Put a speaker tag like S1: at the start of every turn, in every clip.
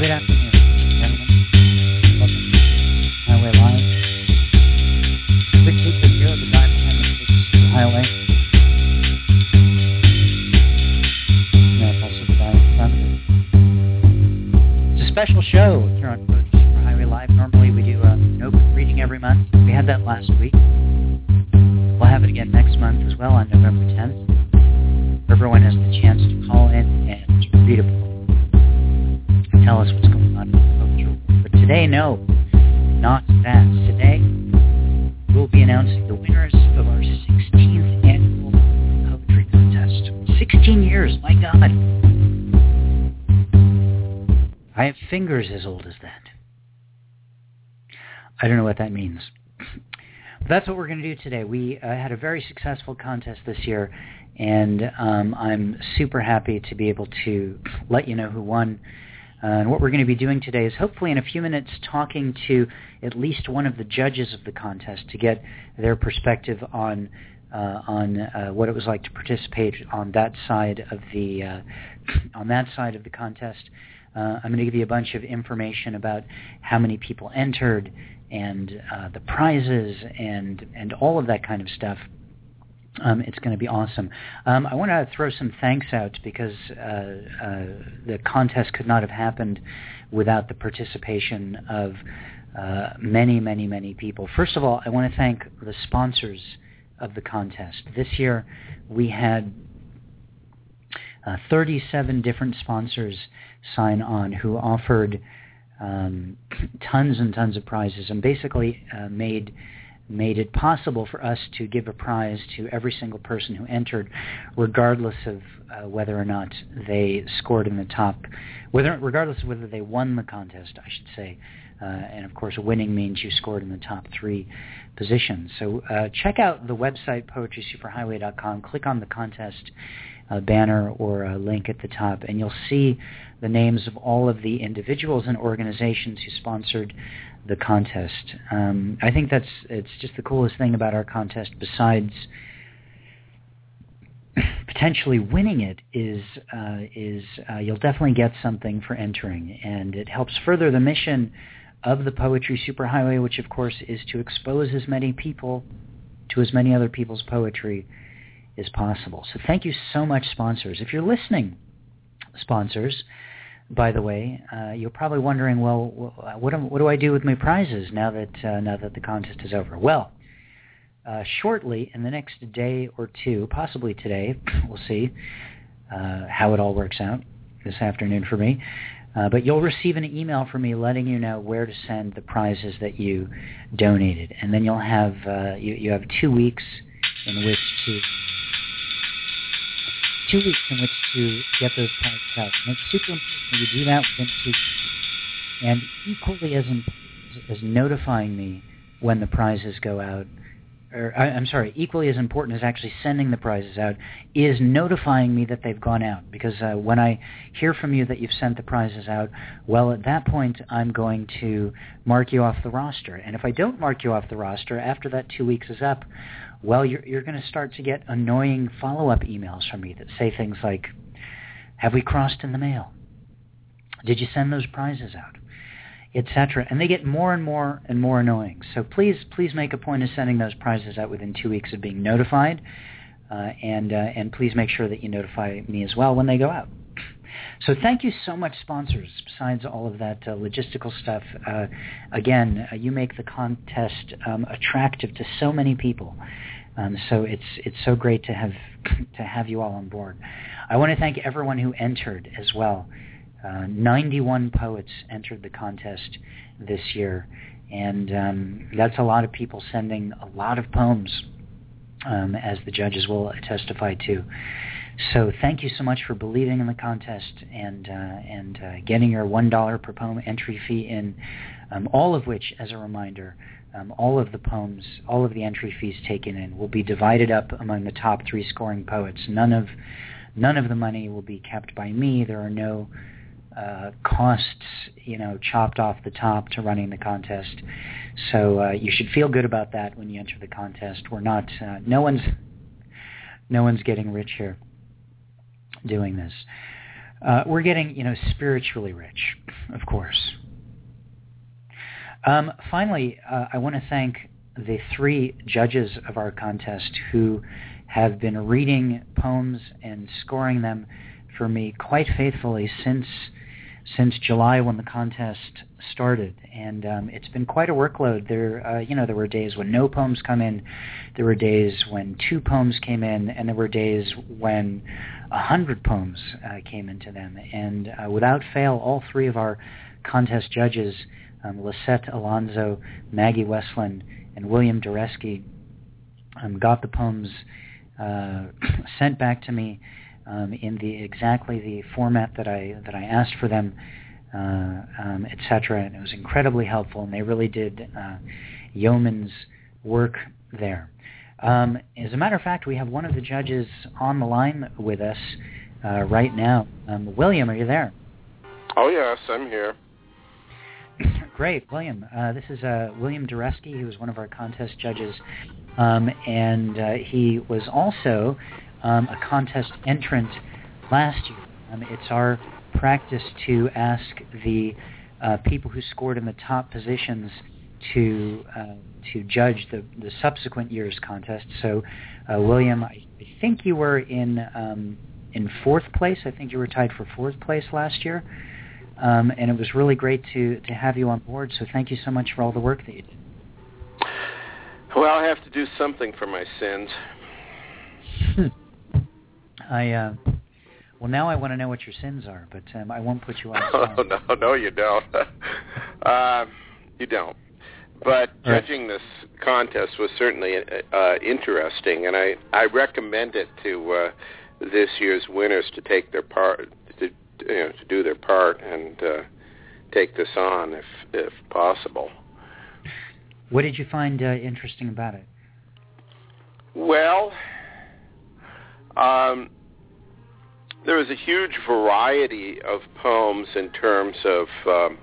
S1: Good afternoon, gentlemen. Welcome to Highway Live. The the also the. It's a special show here on Super Highway Live. Normally we do a open reading every month. We had that last week. We'll have it again next month as well on November 10th. Everyone has the chance to call in and read a poem tell us what's going on in the poetry. But today, no, not that. Today, we'll be announcing the winners of our 16th annual poetry contest. 16 years, my God. I have fingers as old as that. I don't know what that means. That's what we're going to do today. We uh, had a very successful contest this year, and um, I'm super happy to be able to let you know who won. Uh, and what we're going to be doing today is hopefully in a few minutes talking to at least one of the judges of the contest to get their perspective on uh, on uh, what it was like to participate on that side of the uh, on that side of the contest. Uh, I'm going to give you a bunch of information about how many people entered and uh, the prizes and and all of that kind of stuff. Um, it's going to be awesome. Um, I want to throw some thanks out because uh, uh, the contest could not have happened without the participation of uh, many, many, many people. First of all, I want to thank the sponsors of the contest. This year, we had uh, 37 different sponsors sign on who offered um, tons and tons of prizes and basically uh, made made it possible for us to give a prize to every single person who entered, regardless of uh, whether or not they scored in the top, whether regardless of whether they won the contest, I should say. Uh, and of course, winning means you scored in the top three positions. So uh, check out the website poetrysuperhighway.com. Click on the contest uh, banner or a link at the top, and you'll see the names of all of the individuals and organizations who sponsored the contest. Um, I think that's it's just the coolest thing about our contest. Besides potentially winning it, is uh, is uh, you'll definitely get something for entering, and it helps further the mission of the Poetry Superhighway, which of course is to expose as many people to as many other people's poetry as possible. So thank you so much, sponsors. If you're listening, sponsors, by the way, uh, you're probably wondering, well, what, am, what do I do with my prizes now that uh, now that the contest is over? Well, uh, shortly, in the next day or two, possibly today, we'll see uh, how it all works out this afternoon for me. Uh, but you'll receive an email from me letting you know where to send the prizes that you donated, and then you'll have uh, you, you have two weeks in which to two weeks in which to get those prizes out. And it's super important that you do that within two weeks. And equally as important as notifying me when the prizes go out, or I, I'm sorry, equally as important as actually sending the prizes out is notifying me that they've gone out. Because uh, when I hear from you that you've sent the prizes out, well, at that point, I'm going to mark you off the roster. And if I don't mark you off the roster after that two weeks is up, well, you're, you're going to start to get annoying follow-up emails from me that say things like, have we crossed in the mail? Did you send those prizes out? Etc. And they get more and more and more annoying. So please, please make a point of sending those prizes out within two weeks of being notified. Uh, and, uh, and please make sure that you notify me as well when they go out. So thank you so much, sponsors. Besides all of that uh, logistical stuff, uh, again, uh, you make the contest um, attractive to so many people. Um, so it's it's so great to have to have you all on board. I want to thank everyone who entered as well. Uh, 91 poets entered the contest this year, and um, that's a lot of people sending a lot of poems, um, as the judges will testify to. So thank you so much for believing in the contest and uh, and uh, getting your one dollar per poem entry fee in, um, all of which, as a reminder, um, all of the poems, all of the entry fees taken in will be divided up among the top three scoring poets. None of none of the money will be kept by me. There are no uh, costs, you know, chopped off the top to running the contest. So uh, you should feel good about that when you enter the contest. We're not, uh, no one's, no one's getting rich here doing this. Uh, we're getting, you know, spiritually rich, of course. Um, finally, uh, I want to thank the three judges of our contest who have been reading poems and scoring them for me quite faithfully since since July when the contest started, and um, it's been quite a workload. There, uh, you know, there were days when no poems come in, there were days when two poems came in, and there were days when a hundred poems uh, came into them. And uh, without fail, all three of our contest judges, um, Lisette Alonso, Maggie Westland, and William Doreski, um, got the poems uh, sent back to me um, in the exactly the format that I that I asked for them, uh, um, etc. And it was incredibly helpful, and they really did uh, yeoman's work there. Um, as a matter of fact, we have one of the judges on the line with us uh, right now. Um, William, are you there?
S2: Oh yes, I'm here.
S1: Great, William. Uh, this is uh, William Doreski, who was one of our contest judges, um, and uh, he was also um, a contest entrant last year. Um, it's our practice to ask the uh, people who scored in the top positions to uh, to judge the, the subsequent year's contest. So, uh, William, I, I think you were in um, in fourth place. I think you were tied for fourth place last year, um, and it was really great to to have you on board. So, thank you so much for all the work that you did.
S2: Well, I have to do something for my sins.
S1: I uh, well now I want to know what your sins are, but um, I won't put you on.
S2: Oh no, no, you don't. uh, you don't. But judging this contest was certainly uh, interesting, and I I recommend it to uh, this year's winners to take their part to you know to do their part and uh, take this on if if possible.
S1: What did you find uh, interesting about it?
S2: Well, um, there was a huge variety of poems in terms of um,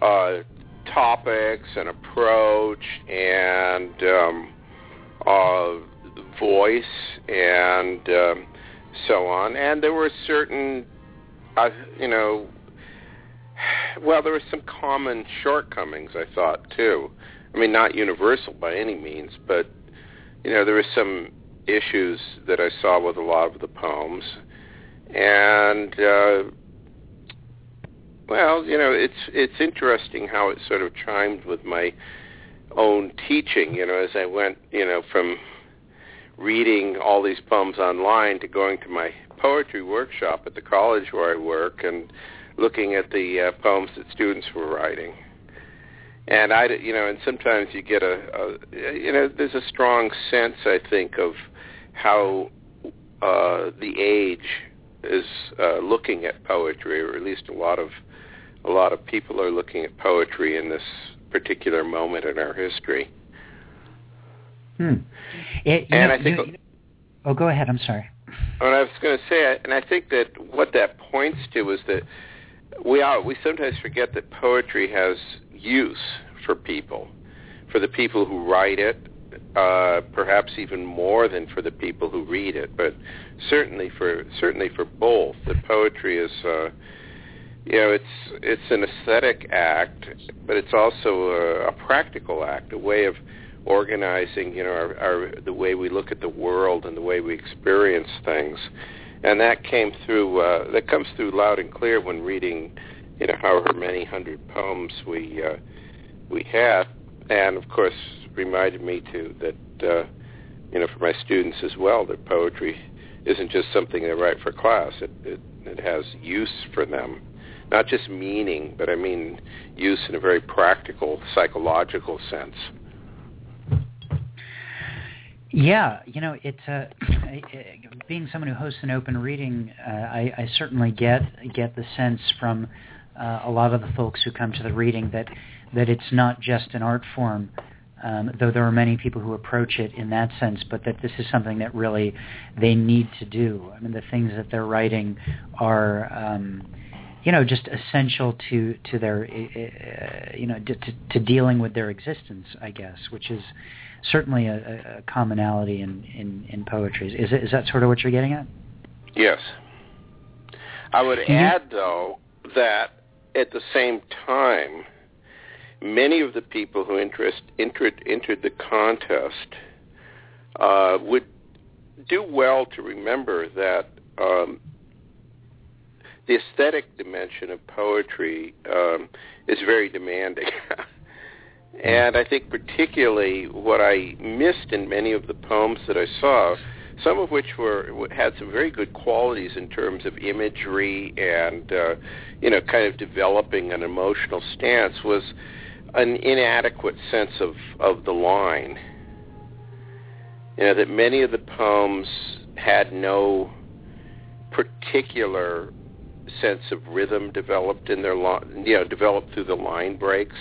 S2: uh, topics and approach and um, uh, voice and um, so on. And there were certain, uh, you know, well, there were some common shortcomings, I thought, too. I mean, not universal by any means, but, you know, there were some issues that I saw with a lot of the poems. And, uh, well, you know, it's it's interesting how it sort of chimed with my own teaching, you know, as I went, you know, from reading all these poems online to going to my poetry workshop at the college where I work and looking at the uh, poems that students were writing. And I, you know, and sometimes you get a, a, you know, there's a strong sense, I think, of how uh, the age is uh, looking at poetry, or at least a lot of a lot of people are looking at poetry in this particular moment in our history.
S1: Hmm. It,
S2: and
S1: know,
S2: I think.
S1: You, oh, go ahead. I'm sorry.
S2: And I was going to say, and I think that what that points to is that we are, we sometimes forget that poetry has use for people, for the people who write it, uh, perhaps even more than for the people who read it, but certainly for certainly for both. The poetry is, uh, you know, it's it's an aesthetic act, but it's also a, a practical act, a way of organizing, you know, our, our the way we look at the world and the way we experience things, and that came through. Uh, that comes through loud and clear when reading, you know, however many hundred poems we uh, we have, and of course reminded me too that uh, you know, for my students as well, that poetry isn't just something they write for class. It, it, it has use for them. Not just meaning, but I mean use in a very practical, psychological sense.
S1: Yeah, you know, it's uh, being someone who hosts an open reading. Uh, I, I certainly get get the sense from uh, a lot of the folks who come to the reading that that it's not just an art form, um, though there are many people who approach it in that sense, but that this is something that really they need to do. I mean, the things that they're writing are. Um, you know, just essential to to their, uh, you know, to, to dealing with their existence, I guess, which is certainly a, a commonality in, in, in poetry. Is, it, is that sort of what you're getting at?
S2: Yes. I would add, though, that at the same time, many of the people who interest, entered, entered the contest uh, would do well to remember that um, the aesthetic dimension of poetry um, is very demanding. And I think particularly what I missed in many of the poems that I saw, some of which were had some very good qualities in terms of imagery and uh, you know kind of developing an emotional stance, was an inadequate sense of of the line. You know that many of the poems had no particular sense of rhythm developed in their line, you know, developed through the line breaks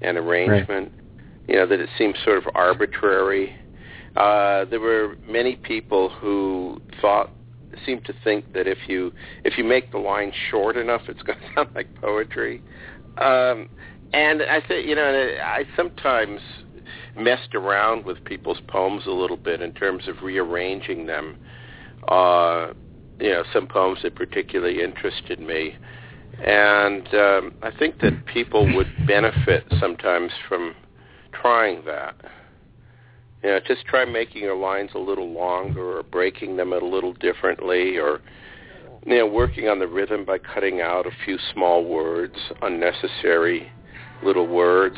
S2: and arrangement. Right. You know that it seems sort of arbitrary. Uh, there were many people who thought seemed to think that if you if you make the line short enough, it's going to sound like poetry. Um, and I think you know I sometimes messed around with people's poems a little bit in terms of rearranging them. Uh, you know, some poems that particularly interested me. And um, I think that people would benefit sometimes from trying that. You know, just try making your lines a little longer or breaking them a little differently or you know, working on the rhythm by cutting out a few small words, unnecessary little words.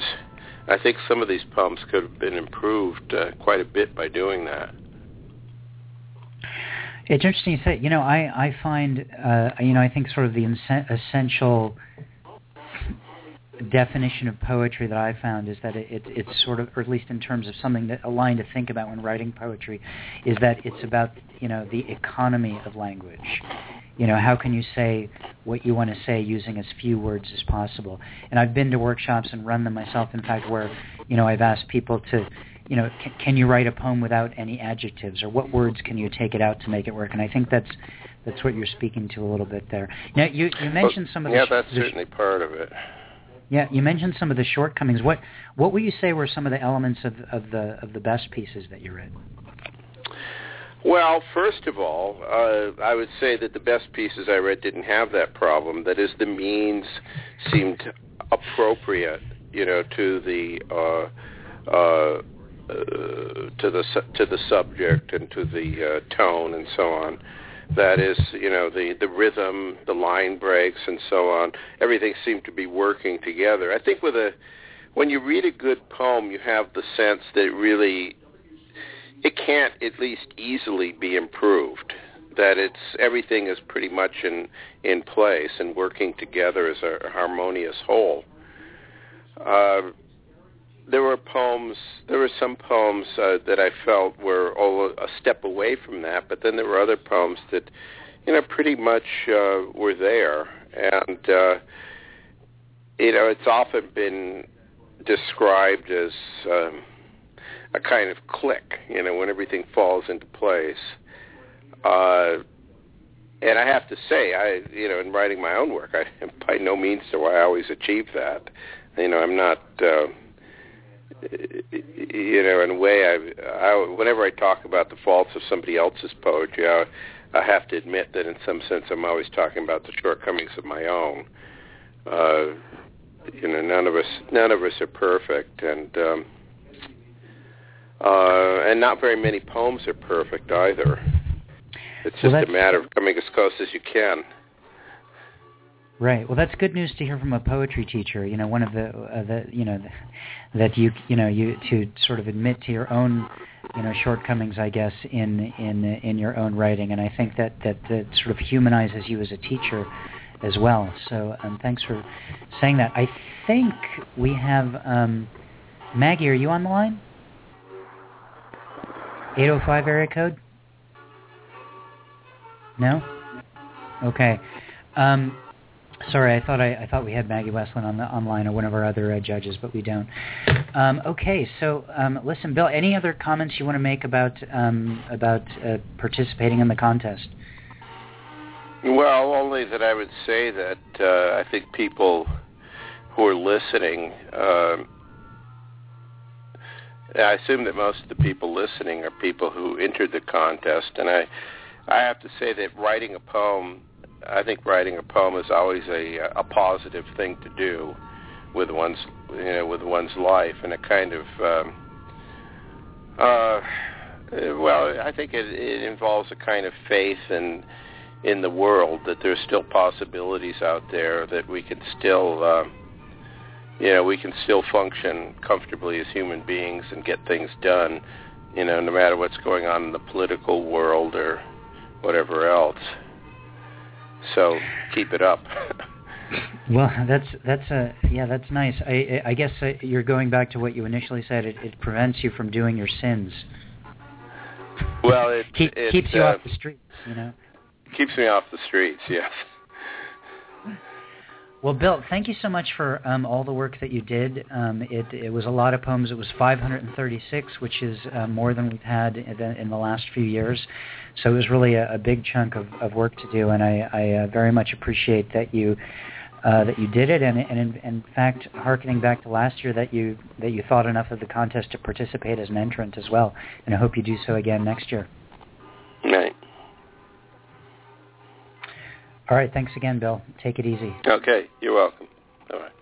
S2: I think some of these poems could have been improved uh, quite a bit by doing that.
S1: It's interesting you say. You know, I I find uh, you know I think sort of the essential definition of poetry that I found is that it, it, it's sort of, or at least in terms of something that a line to think about when writing poetry, is that it's about you know the economy of language. You know, how can you say what you want to say using as few words as possible? And I've been to workshops and run them myself. In fact, where you know I've asked people to you know, can, can you write a poem without any adjectives, or what words can you take it out to make it work? And I think that's that's what you're speaking to a little bit there. Now, you you mentioned
S2: well,
S1: some of the
S2: yeah, that's the, certainly part of it.
S1: Yeah, you mentioned some of the shortcomings. What what would you say were some of the elements of of the of the best pieces that you read?
S2: Well, first of all, uh, I would say that the best pieces I read didn't have that problem. That is, the means seemed appropriate, you know, to the uh, uh, to the to the subject and to the uh, tone and so on. That is, you know, the the rhythm, the line breaks, and so on. Everything seemed to be working together. I think with a when you read a good poem, you have the sense that it really it can't at least easily be improved. That it's everything is pretty much in in place and working together as a harmonious whole. Uh, there were poems. There were some poems uh, that I felt were all a step away from that, but then there were other poems that, you know, pretty much uh, were there, and uh, you know, it's often been described as um, a kind of click. You know, when everything falls into place. Uh, and I have to say, I you know, in writing my own work, I by no means do I always achieve that. You know, I'm not. Uh, you know, in a way, I, I whenever I talk about the faults of somebody else's poetry, I, I have to admit that in some sense I'm always talking about the shortcomings of my own. Uh, you know, none of us none of us are perfect, and um, uh, and not very many poems are perfect either. It's just well, a matter of coming as close as you can.
S1: Right. Well, that's good news to hear from a poetry teacher. You know, one of the uh, the you know the, that you you know you to sort of admit to your own you know shortcomings, I guess, in in in your own writing, and I think that that, that sort of humanizes you as a teacher as well. So um, thanks for saying that. I think we have um, Maggie. Are you on the line? 805 area code? No? Okay. Um, sorry, I thought I, I, thought we had Maggie Westland on the online or one of our other uh, judges, but we don't. Um, okay, so um, listen, Bill. Any other comments you want to make about um, about uh, participating in the contest?
S2: Well, only that I would say that uh, I think people who are listening. Um, I assume that most of the people listening are people who entered the contest, and I, I have to say that writing a poem, I think writing a poem is always a a positive thing to do with one's you know with one's life, and a kind of um, uh, well, I think it, it involves a kind of faith in in the world that there's still possibilities out there that we can still. Uh, you know, we can still function comfortably as human beings and get things done, you know, no matter what's going on in the political world or whatever else. So keep it up.
S1: well, that's that's a yeah, that's nice. I I guess uh, you're going back to what you initially said. It, it prevents you from doing your sins.
S2: Well, it,
S1: Keep,
S2: it
S1: keeps you
S2: uh,
S1: off the streets. You know.
S2: Keeps me off the streets. Yes.
S1: Well, Bill, thank you so much for um, all the work that you did. Um, it, it was a lot of poems. It was 536, which is uh, more than we've had in the, in the, last few years. So it was really a, a big chunk of, of, work to do, and I, I uh, very much appreciate that you uh, that you did it. And, and in, in, fact, harkening back to last year, that you that you thought enough of the contest to participate as an entrant as well. And I hope you do so again next year.
S2: Right.
S1: All right. Thanks again, Bill. Take it easy.
S2: Okay. You're welcome. All right.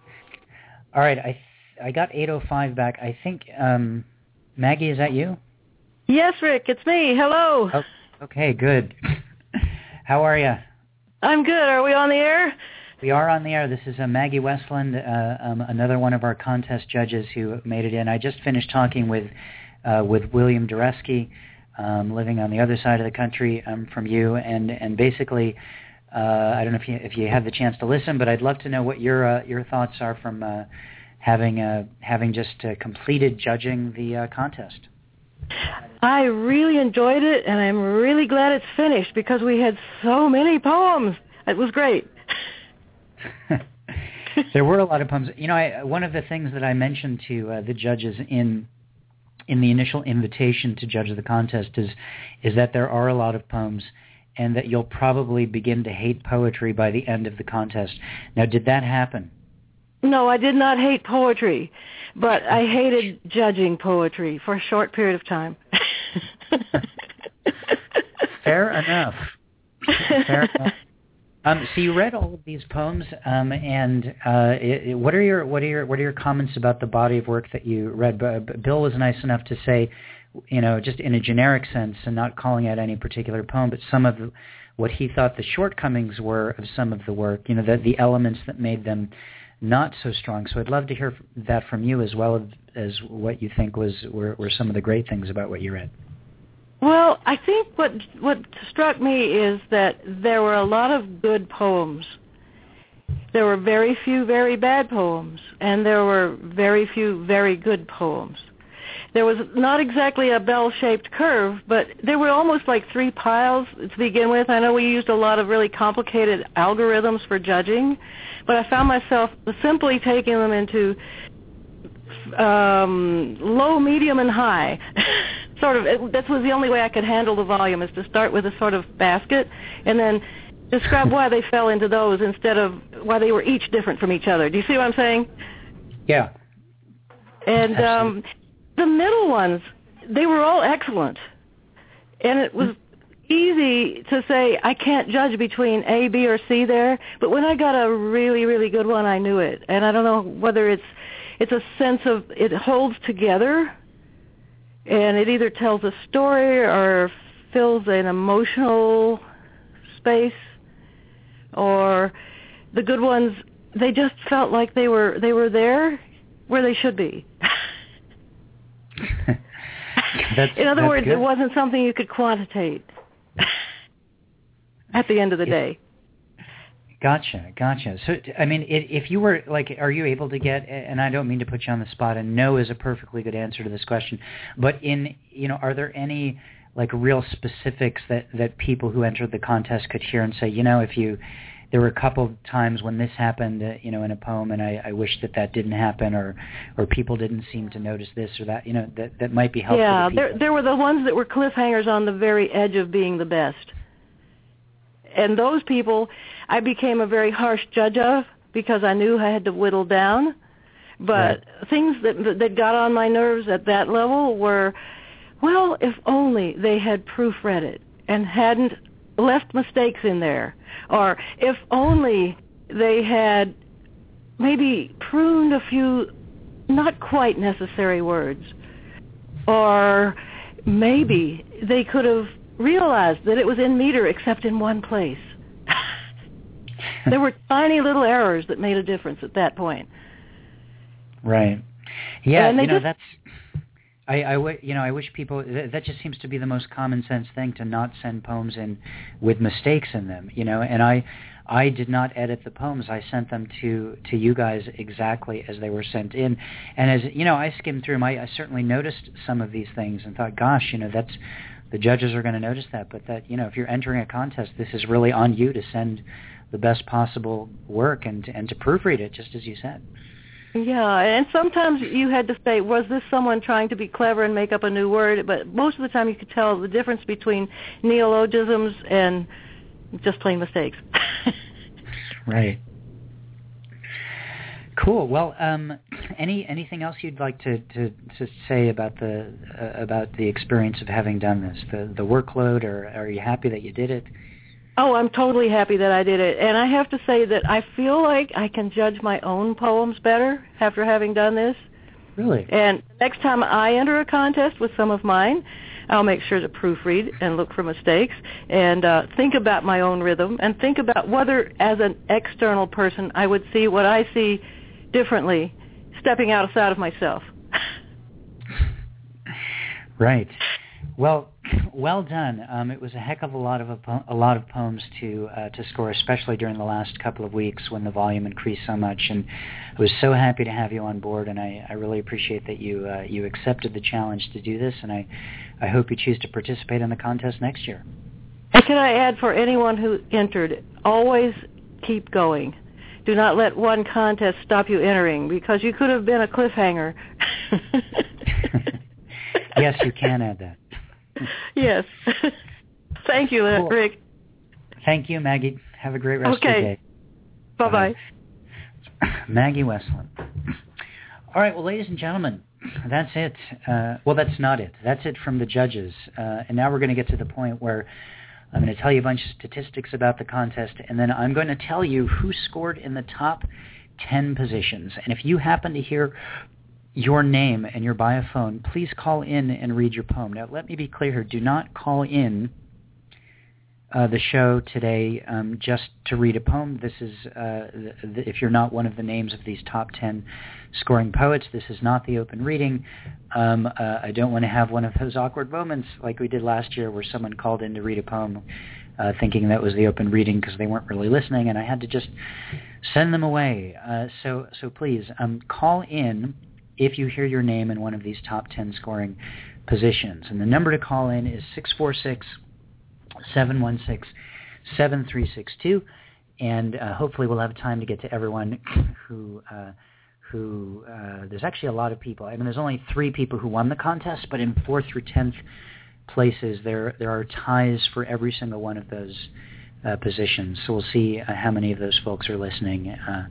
S1: All right. I I got 805 back. I think um, Maggie, is that you?
S3: Yes, Rick. It's me. Hello.
S1: Oh, okay. Good. How are you?
S3: I'm good. Are we on the air?
S1: We are on the air. This is uh, Maggie Westland, uh, um, another one of our contest judges who made it in. I just finished talking with uh, with William Doreski, um, living on the other side of the country um, from you, and and basically I don't know if you if you had the chance to listen, but I'd love to know what your uh, your thoughts are from uh, having uh, having just uh, completed judging the uh, contest.
S3: I really enjoyed it, and I'm really glad it's finished because we had so many poems. It was great.
S1: there were a lot of poems. You know, I, one of the things that I mentioned to uh, the judges in in the initial invitation to judge the contest is is that there are a lot of poems and that you'll probably begin to hate poetry by the end of the contest. Now, did that happen?
S3: No, I did not hate poetry, but I hated judging poetry for a short period of time.
S1: Fair enough. Fair enough. Um, so you read all of these poems, um, and uh, it, it, what are your what are your what are your comments about the body of work that you read? But, Bill was nice enough to say you know, just in a generic sense and not calling out any particular poem, but some of what he thought the shortcomings were of some of the work, you know, the, the elements that made them not so strong. So I'd love to hear that from you as well as what you think was were, were some of the great things about what you read.
S3: Well, I think what what struck me is that there were a lot of good poems. There were very few very bad poems, and there were very few very good poems there was not exactly a bell-shaped curve, but there were almost like three piles to begin with. I know we used a lot of really complicated algorithms for judging, but I found myself simply taking them into um, low, medium, and high. sort of, it, that was the only way I could handle the volume is to start with a sort of basket and then describe why they fell into those instead of why they were each different from each other. Do you see what I'm saying?
S1: Yeah.
S3: And um, the middle ones, they were all excellent. And it was easy to say I can't judge between A, B, or C there, but when I got a really, really good one, I knew it. And I don't know whether it's it's a sense of it holds together, and it either tells a story or fills an emotional space, or the good ones they just felt like they were they were there where they should be. In other words,
S1: good.
S3: it wasn't something you could quantitate at the end of the day.
S1: Gotcha, gotcha. So, I mean, it, if you were like, are you able to get? And I don't mean to put you on the spot, and no is a perfectly good answer to this question. But in, you know, are there any like real specifics that that people who entered the contest could hear and say, you know, if you, there were a couple of times when this happened, uh, you know, in a poem, and I, I wish that that didn't happen, or or people didn't seem to notice this or that, you know, that that might be helpful.
S3: Yeah, there there were the ones that were cliffhangers on the very edge of being the best, and those people I became a very harsh judge of because I knew I had to whittle down. But
S1: Right.
S3: things that that got on my nerves at that level were, well, if only they had proofread it and hadn't left mistakes in there, or if only they had maybe pruned a few not quite necessary words, or maybe they could have realized that it was in meter except in one place. there were tiny little errors that made a difference at that point.
S1: Right. Yeah,
S3: And they
S1: you know
S3: just-
S1: that's. I, I w- you know I wish people that, that just seems to be the most common sense thing to not send poems in with mistakes in them. You know, and I I did not edit the poems. I sent them to to you guys exactly as they were sent in. And as you know, I skimmed through them. I, I certainly noticed some of these things and thought, gosh, you know, that's the judges are going to notice that. But that you know, if you're entering a contest, this is really on you to send the best possible work and and to proofread it, just as you said.
S3: Yeah, and sometimes you had to say, was this someone trying to be clever and make up a new word? But most of the time you could tell the difference between neologisms and just plain mistakes.
S1: Right. Cool. Well, um, any anything else you'd like to, to, to say about the uh, about the experience of having done this, the the workload, or are you happy that you did it?
S3: Oh, I'm totally happy that I did it. And I have to say that I feel like I can judge my own poems better after having done this.
S1: Really?
S3: And next time I enter a contest with some of mine, I'll make sure to proofread and look for mistakes and uh, think about my own rhythm and think about whether, as an external person, I would see what I see differently, stepping outside of myself.
S1: Right. Well, well done. Um, it was a heck of a lot of a, po- a lot of poems to uh, to score, especially during the last couple of weeks when the volume increased so much. And I was so happy to have you on board, and I, I really appreciate that you uh, you accepted the challenge to do this. And I I hope you choose to participate in the contest next year.
S3: And can I add for anyone who entered, always keep going. Do not let one contest stop you entering because you could have been a cliffhanger.
S1: yes, you can add that.
S3: yes. Thank you,
S1: Cool.
S3: Rick.
S1: Thank you, Maggie. Have a great rest
S3: Okay.
S1: of your day.
S3: Bye-bye.
S1: Maggie Westland. All right, well, ladies and gentlemen, that's it. Uh, well, that's not it. That's it from the judges. Uh, and now we're going to get to the point where I'm going to tell you a bunch of statistics about the contest, and then I'm going to tell you who scored in the top 10 positions. And if you happen to hear your name and you're by a phone, please call in and read your poem. Now, let me be clear here. Do not call in uh, the show today um, just to read a poem. This is, uh, th- th- if you're not one of the names of these top 10 scoring poets, this is not the open reading. Um, uh, I don't want to have one of those awkward moments like we did last year where someone called in to read a poem uh, thinking that was the open reading because they weren't really listening and I had to just send them away. Uh, so, so please um, call in if you hear your name in one of these top 10 scoring positions. And the number to call in is 646 716 7362 and uh, hopefully we'll have time to get to everyone who uh, who uh, there's actually a lot of people. I mean, there's only three people who won the contest, but in fourth through tenth places, there there are ties for every single one of those positions. So we'll see uh, how many of those folks are listening, uh,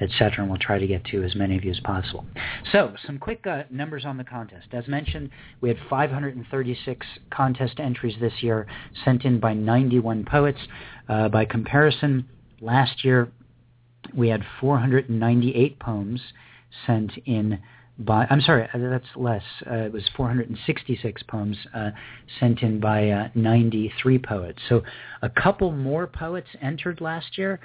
S1: et cetera, and we'll try to get to as many of you as possible. So some quick uh, numbers on the contest. As mentioned, we had 536 contest entries this year, sent in by 91 poets. Uh, by comparison, last year we had 498 poems sent in by, I'm sorry, uh, that's less. Uh, it was 466 poems uh, sent in by uh, 93 poets. So a couple more poets entered last year,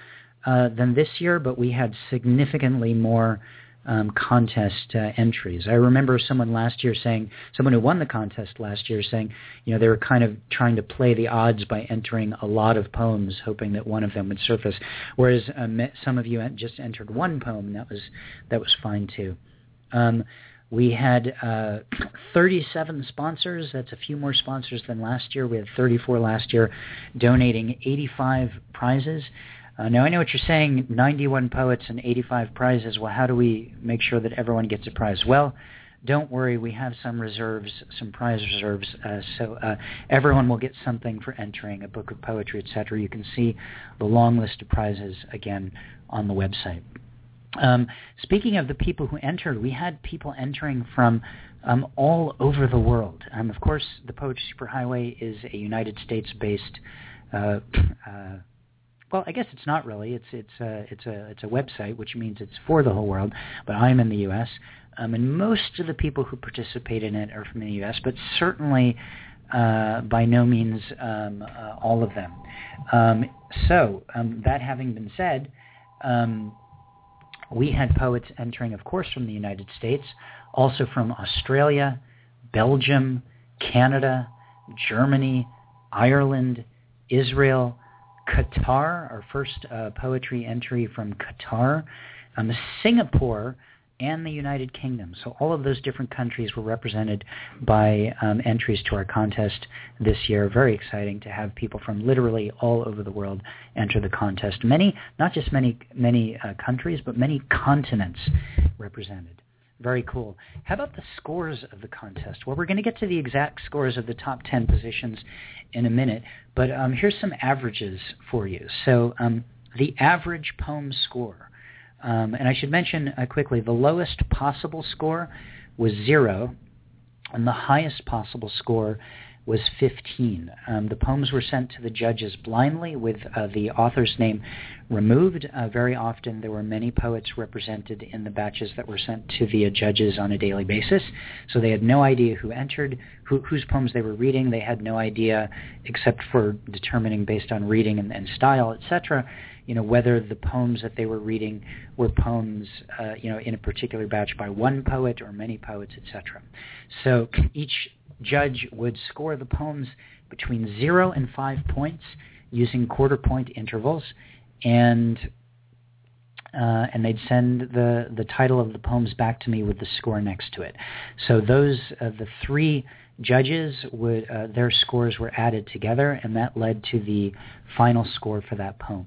S1: uh, than this year, but we had significantly more um, contest uh, entries. I remember someone last year saying, someone who won the contest last year saying, you know, they were kind of trying to play the odds by entering a lot of poems, hoping that one of them would surface. Whereas um, some of you just entered one poem, and that was that was fine too. Um, we had uh, 37 sponsors. That's a few more sponsors than last year. We had 34 last year, donating 85 prizes. Uh, now I know what you're saying, 91 poets and 85 prizes. Well, how do we make sure that everyone gets a prize? Well, don't worry, we have some reserves, some prize reserves, uh, so uh, everyone will get something for entering a book of poetry, etc. You can see the long list of prizes again on the website. Um, speaking of the people who entered, we had people entering from um, all over the world. Um, of course, the Poetry Superhighway is a United States-based uh, uh, well, I guess it's not really. It's it's a it's a it's a website, which means it's for the whole world. But I'm in the U.S. Um, and most of the people who participate in it are from the U.S. But certainly, uh, by no means um, uh, all of them. Um, so that having been said, um, we had poets entering, of course, from the United States, also from Australia, Belgium, Canada, Germany, Ireland, Israel. Qatar, our first uh, poetry entry from Qatar, um, Singapore, and the United Kingdom. So all of those different countries were represented by um, entries to our contest this year. Very exciting to have people from literally all over the world enter the contest. Many, not just many, many uh, countries, but many continents represented. Very cool. How about the scores of the contest? Well, we're going to get to the exact scores of the top 10 positions in a minute, but um, here's some averages for you. So um, the average poem score, um, and I should mention uh, quickly, the lowest possible score was zero, and the highest possible score was 15. Um, the poems were sent to the judges blindly with uh, the author's name removed. Uh, very often there were many poets represented in the batches that were sent to the judges on a daily basis. So they had no idea who entered, who, whose poems they were reading. They had no idea, except for determining based on reading and, and style, etc., you know, whether the poems that they were reading were poems, uh, you know, in a particular batch by one poet or many poets, etc. So each judge would score the poems between zero and five points using quarter point intervals, and uh, and they'd send the the title of the poems back to me with the score next to it. So those uh, the three judges would uh, their scores were added together, and that led to the final score for that poem.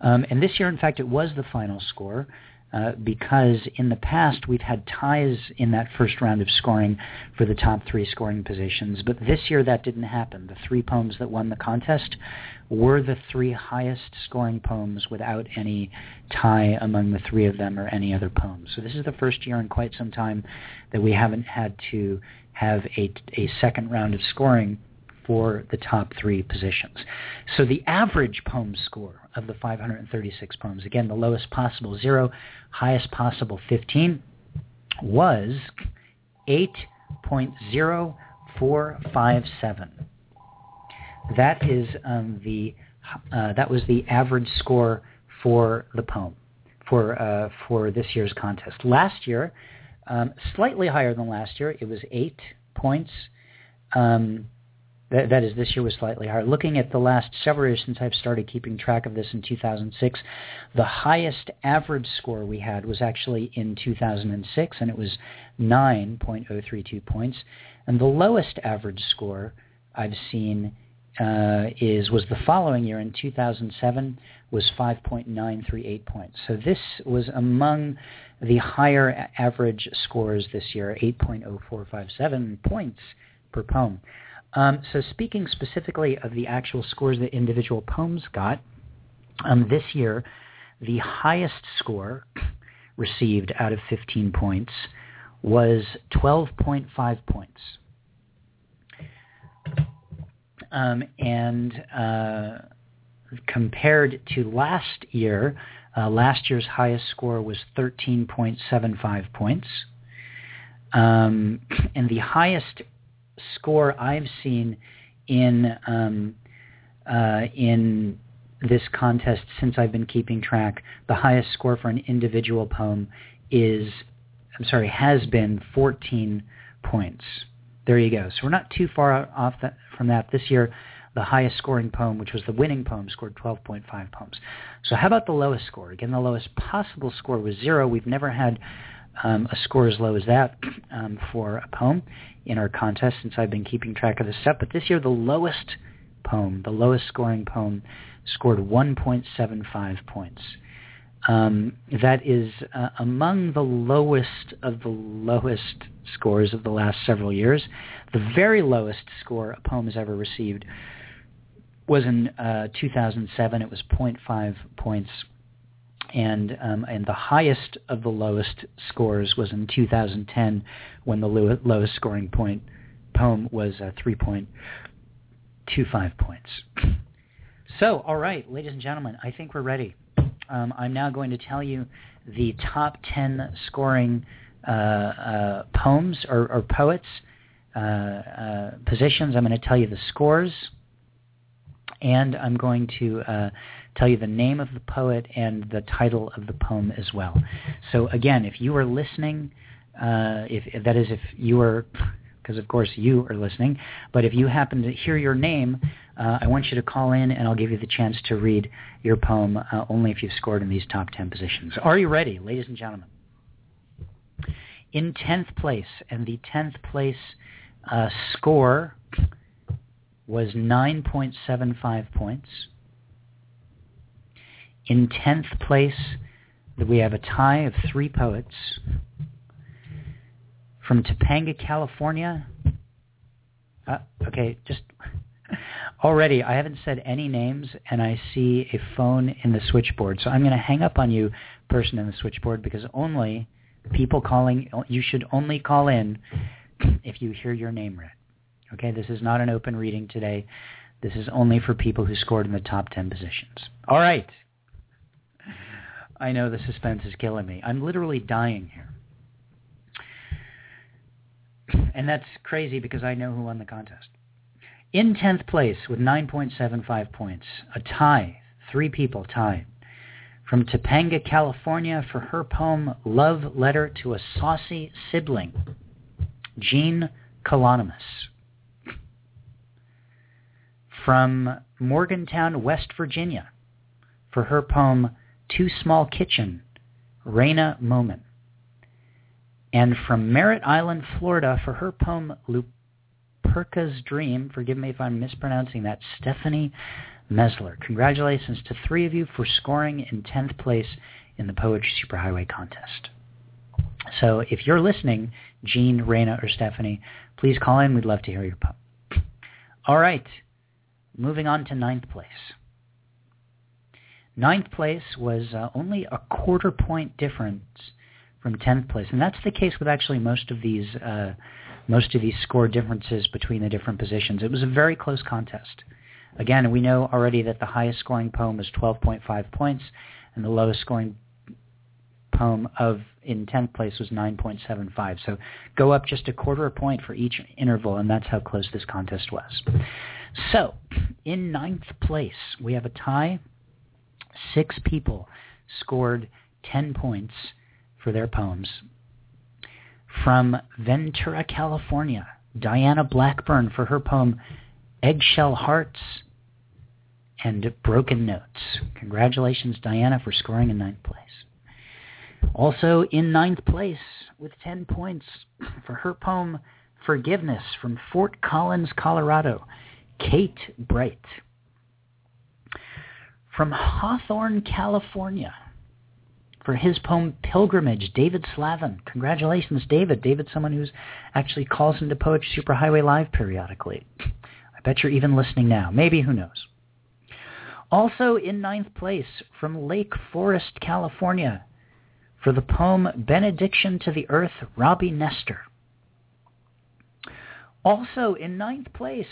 S1: Um, and this year, in fact, it was the final score. Uh, because in the past we've had ties in that first round of scoring for the top three scoring positions, but this year that didn't happen. The three poems that won the contest were the three highest scoring poems without any tie among the three of them or any other poems. So this is the first year in quite some time that we haven't had to have a, a second round of scoring for the top three positions. So the average poem score of the 536 poems, again, the lowest possible 0, highest possible 15, was 8.0457. That is um, the uh, that was the average score for the poem for uh, for this year's contest. Last year, um, slightly higher than last year, it was eight points. Um, that, that is, this year was slightly higher. Looking at the last several years since I've started keeping track of this in 2006, the highest average score we had was actually in 2006, and it was 9.032 points. And the lowest average score I've seen uh, is was the following year in 2007 was 5.938 points. So this was among the higher average scores this year, 8.0457 points per poem. Um, so speaking specifically of the actual scores that individual poems got, um, this year the highest score received out of 15 points was 12.5 points. Um, and uh, compared to last year, uh, last year's highest score was 13.75 points. Um, and the highest score I've seen in um, uh, in this contest since I've been keeping track. The highest score for an individual poem is, I'm sorry, has been 14 points. There you go. So we're not too far off that, from that. This year, the highest scoring poem, which was the winning poem, scored 12.5 poems. So how about the lowest score? Again, the lowest possible score was zero. We've never had um, a score as low as that um, for a poem in our contest since I've been keeping track of this stuff. But this year, the lowest poem, the lowest scoring poem, scored 1.75 points. Um, that is uh, among the lowest of the lowest scores of the last several years. The very lowest score a poem has ever received was in uh, 2007. It was 0.5 points, and um, and the highest of the lowest scores was in 2010 when the low- lowest scoring point poem was uh, 3.25 points. So, all right, ladies and gentlemen, I think we're ready. Um, I'm now going to tell you the top 10 scoring uh, uh, poems or, or poets uh, uh positions. I'm going to tell you the scores, and I'm going to uh, tell you the name of the poet and the title of the poem as well. So again, if you are listening, uh, if, that is if you are because of course you are listening. But if you happen to hear your name, uh, I want you to call in and I'll give you the chance to read your poem uh, only if you've scored in these top 10 positions. Are you ready, ladies and gentlemen? In 10th place, and the 10th place uh, score was 9.75 points. In 10th place, we have a tie of three poets from Topanga, California. Uh, okay, just already I haven't said any names and I see a phone in the switchboard. So I'm going to hang up on you, person in the switchboard, because only people calling, you should only call in if you hear your name read. Okay, this is not an open reading today. This is only for people who scored in the top 10 positions. All right. I know the suspense is killing me. I'm literally dying here. And that's crazy because I know who won the contest. In 10th place with 9.75 points, a tie, three people tied. From Topanga, California for her poem Love Letter to a Saucy Sibling, Jean Colonomos. From Morgantown, West Virginia for her poem Too Small Kitchen, Raina Momin and from Merritt Island, Florida, for her poem Luperca's Dream, forgive me if I'm mispronouncing that, Stephanie Mesler. Congratulations to three of you for scoring in 10th place in the Poetry Superhighway contest. So if you're listening, Jean, Raina, or Stephanie, please call in. We'd love to hear your poem. All right, moving on to ninth place. Ninth place was uh, only a quarter point difference from 10th place. And that's the case with actually most of these uh, most of these score differences between the different positions. It was a very close contest. Again, we know already that the highest scoring poem was 12.5 points, and the lowest scoring poem of in 10th place was 9.75. So go up just a quarter a point for each interval, and that's how close this contest was. So in ninth place, we have a tie. Six people scored 10 points for their poems. From Ventura, California, Diana Blackburn for her poem Eggshell Hearts and Broken Notes. Congratulations, Diana, for scoring in ninth place. Also in ninth place with 10 points for her poem Forgiveness from Fort Collins, Colorado, Kate Bright. From Hawthorne, California, for his poem Pilgrimage, David Slavin. Congratulations, David. David's someone who's actually calls into Poetry Superhighway Live periodically. I bet you're even listening now. Maybe, who knows. Also in ninth place from Lake Forest, California, for the poem Benediction to the Earth, Robbie Nestor. Also in ninth place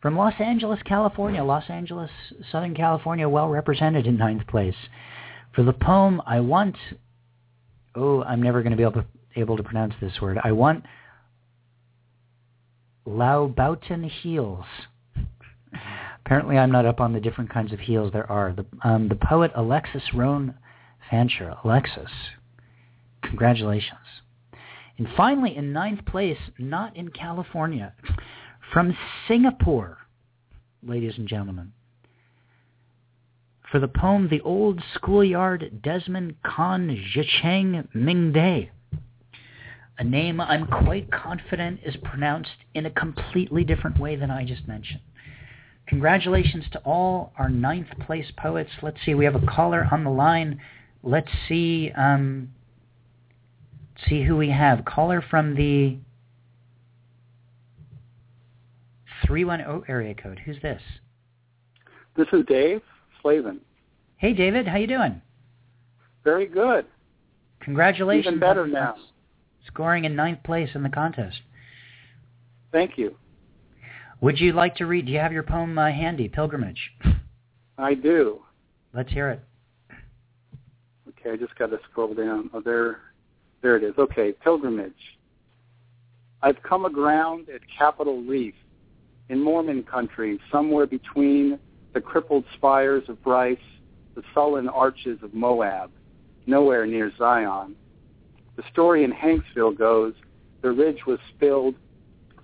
S1: from Los Angeles, California, Los Angeles, Southern California, well represented in ninth place. For the poem, I want, oh, I'm never going to be able to, able to pronounce this word. I want Louboutin Heels Apparently, I'm not up on the different kinds of heels there are. The um, the poet Alexis Rhone Fancher. Alexis, congratulations. And finally, in ninth place, not in California, from Singapore, ladies and gentlemen, for the poem The Old Schoolyard Desmond Kon Zhicheng Mingde. A name I'm quite confident is pronounced in a completely different way than I just mentioned. Congratulations to all our ninth place poets. Let's see, we have a caller on the line. Let's see, um, see who we have. Caller from the 310 area code. Who's this?
S4: This is Dave Slavin.
S1: Hey, David. How you doing?
S4: Very good.
S1: Congratulations.
S4: Even better now.
S1: Scoring in ninth place in the contest.
S4: Thank you.
S1: Would you like to read? Do you have your poem uh, handy, Pilgrimage?
S4: I do.
S1: Let's hear it.
S4: Okay, I just got to scroll down. Oh, there, there it is. Okay, Pilgrimage. I've come aground at Capitol Reef in Mormon country, somewhere between the crippled spires of Bryce, the sullen arches of Moab, nowhere near Zion. The story in Hanksville goes, the ridge was spilled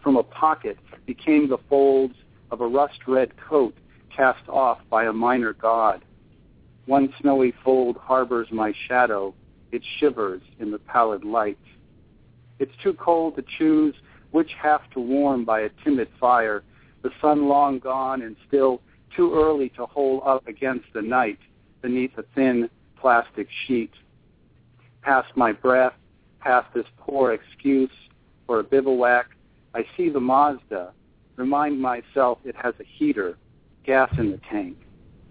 S4: from a pocket, became the folds of a rust-red coat cast off by a minor god. One snowy fold harbors my shadow. It shivers in the pallid light. It's too cold to choose which half to warm by a timid fire, the sun long gone and still too early to hold up against the night beneath a thin plastic sheet. Past my breath, past this poor excuse for a bivouac, I see the Mazda, remind myself it has a heater, gas in the tank.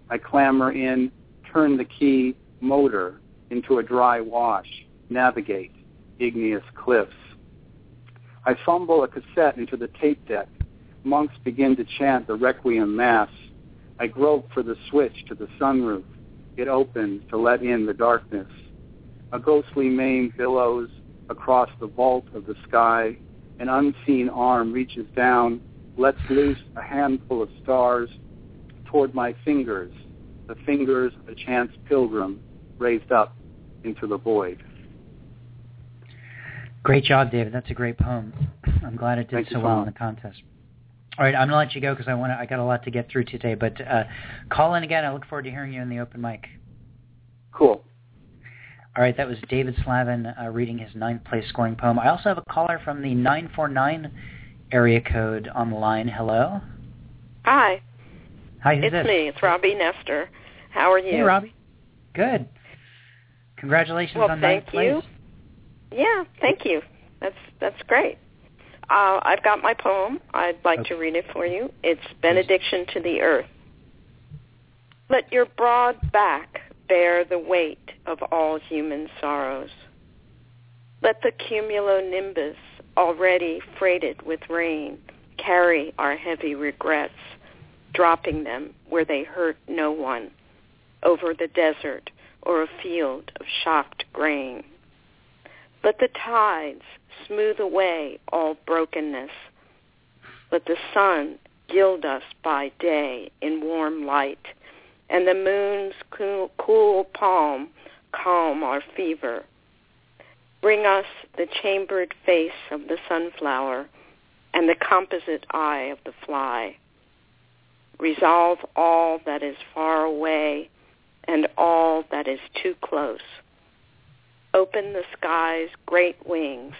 S4: I clamber in, turn the key, motor, into a dry wash, navigate, igneous cliffs. I fumble a cassette into the tape deck. Monks begin to chant the Requiem Mass. I grope for the switch to the sunroof. It opens to let in the darkness. A ghostly mane billows across the vault of the sky. An unseen arm reaches down, lets loose a handful of stars toward my fingers, the fingers of a chance pilgrim raised up into the void.
S1: Great job, David. That's a great poem. I'm glad it did
S4: Thank
S1: so well in the contest. All right, I'm gonna let you go because I want to. I got a lot to get through today. But uh, call in again. I look forward to hearing you in the open mic.
S4: Cool.
S1: All right, that was David Slavin uh, reading his ninth place scoring poem. I also have a caller from the 949 area code on the line. Hello.
S5: Hi,
S1: Hi, who's
S5: it's
S1: this?
S5: me. It's Robbie Nestor. How are you?
S1: Hey, Robbie. Good. Congratulations
S5: Well,
S1: on
S5: thank
S1: ninth place.
S5: you. Yeah, thank you. That's that's great. Uh, I've got my poem. I'd like to read it for you. It's Benediction to the Earth. Let your broad back bear the weight of all human sorrows. Let the cumulonimbus, already freighted with rain, carry our heavy regrets, dropping them where they hurt no one, over the desert or a field of shocked grain. Let the tides smooth away all brokenness. Let the sun gild us by day in warm light, and the moon's cool, palm calm our fever. Bring us the chambered face of the sunflower and the composite eye of the fly. Resolve all that is far away and all that is too close. Open the sky's great wings,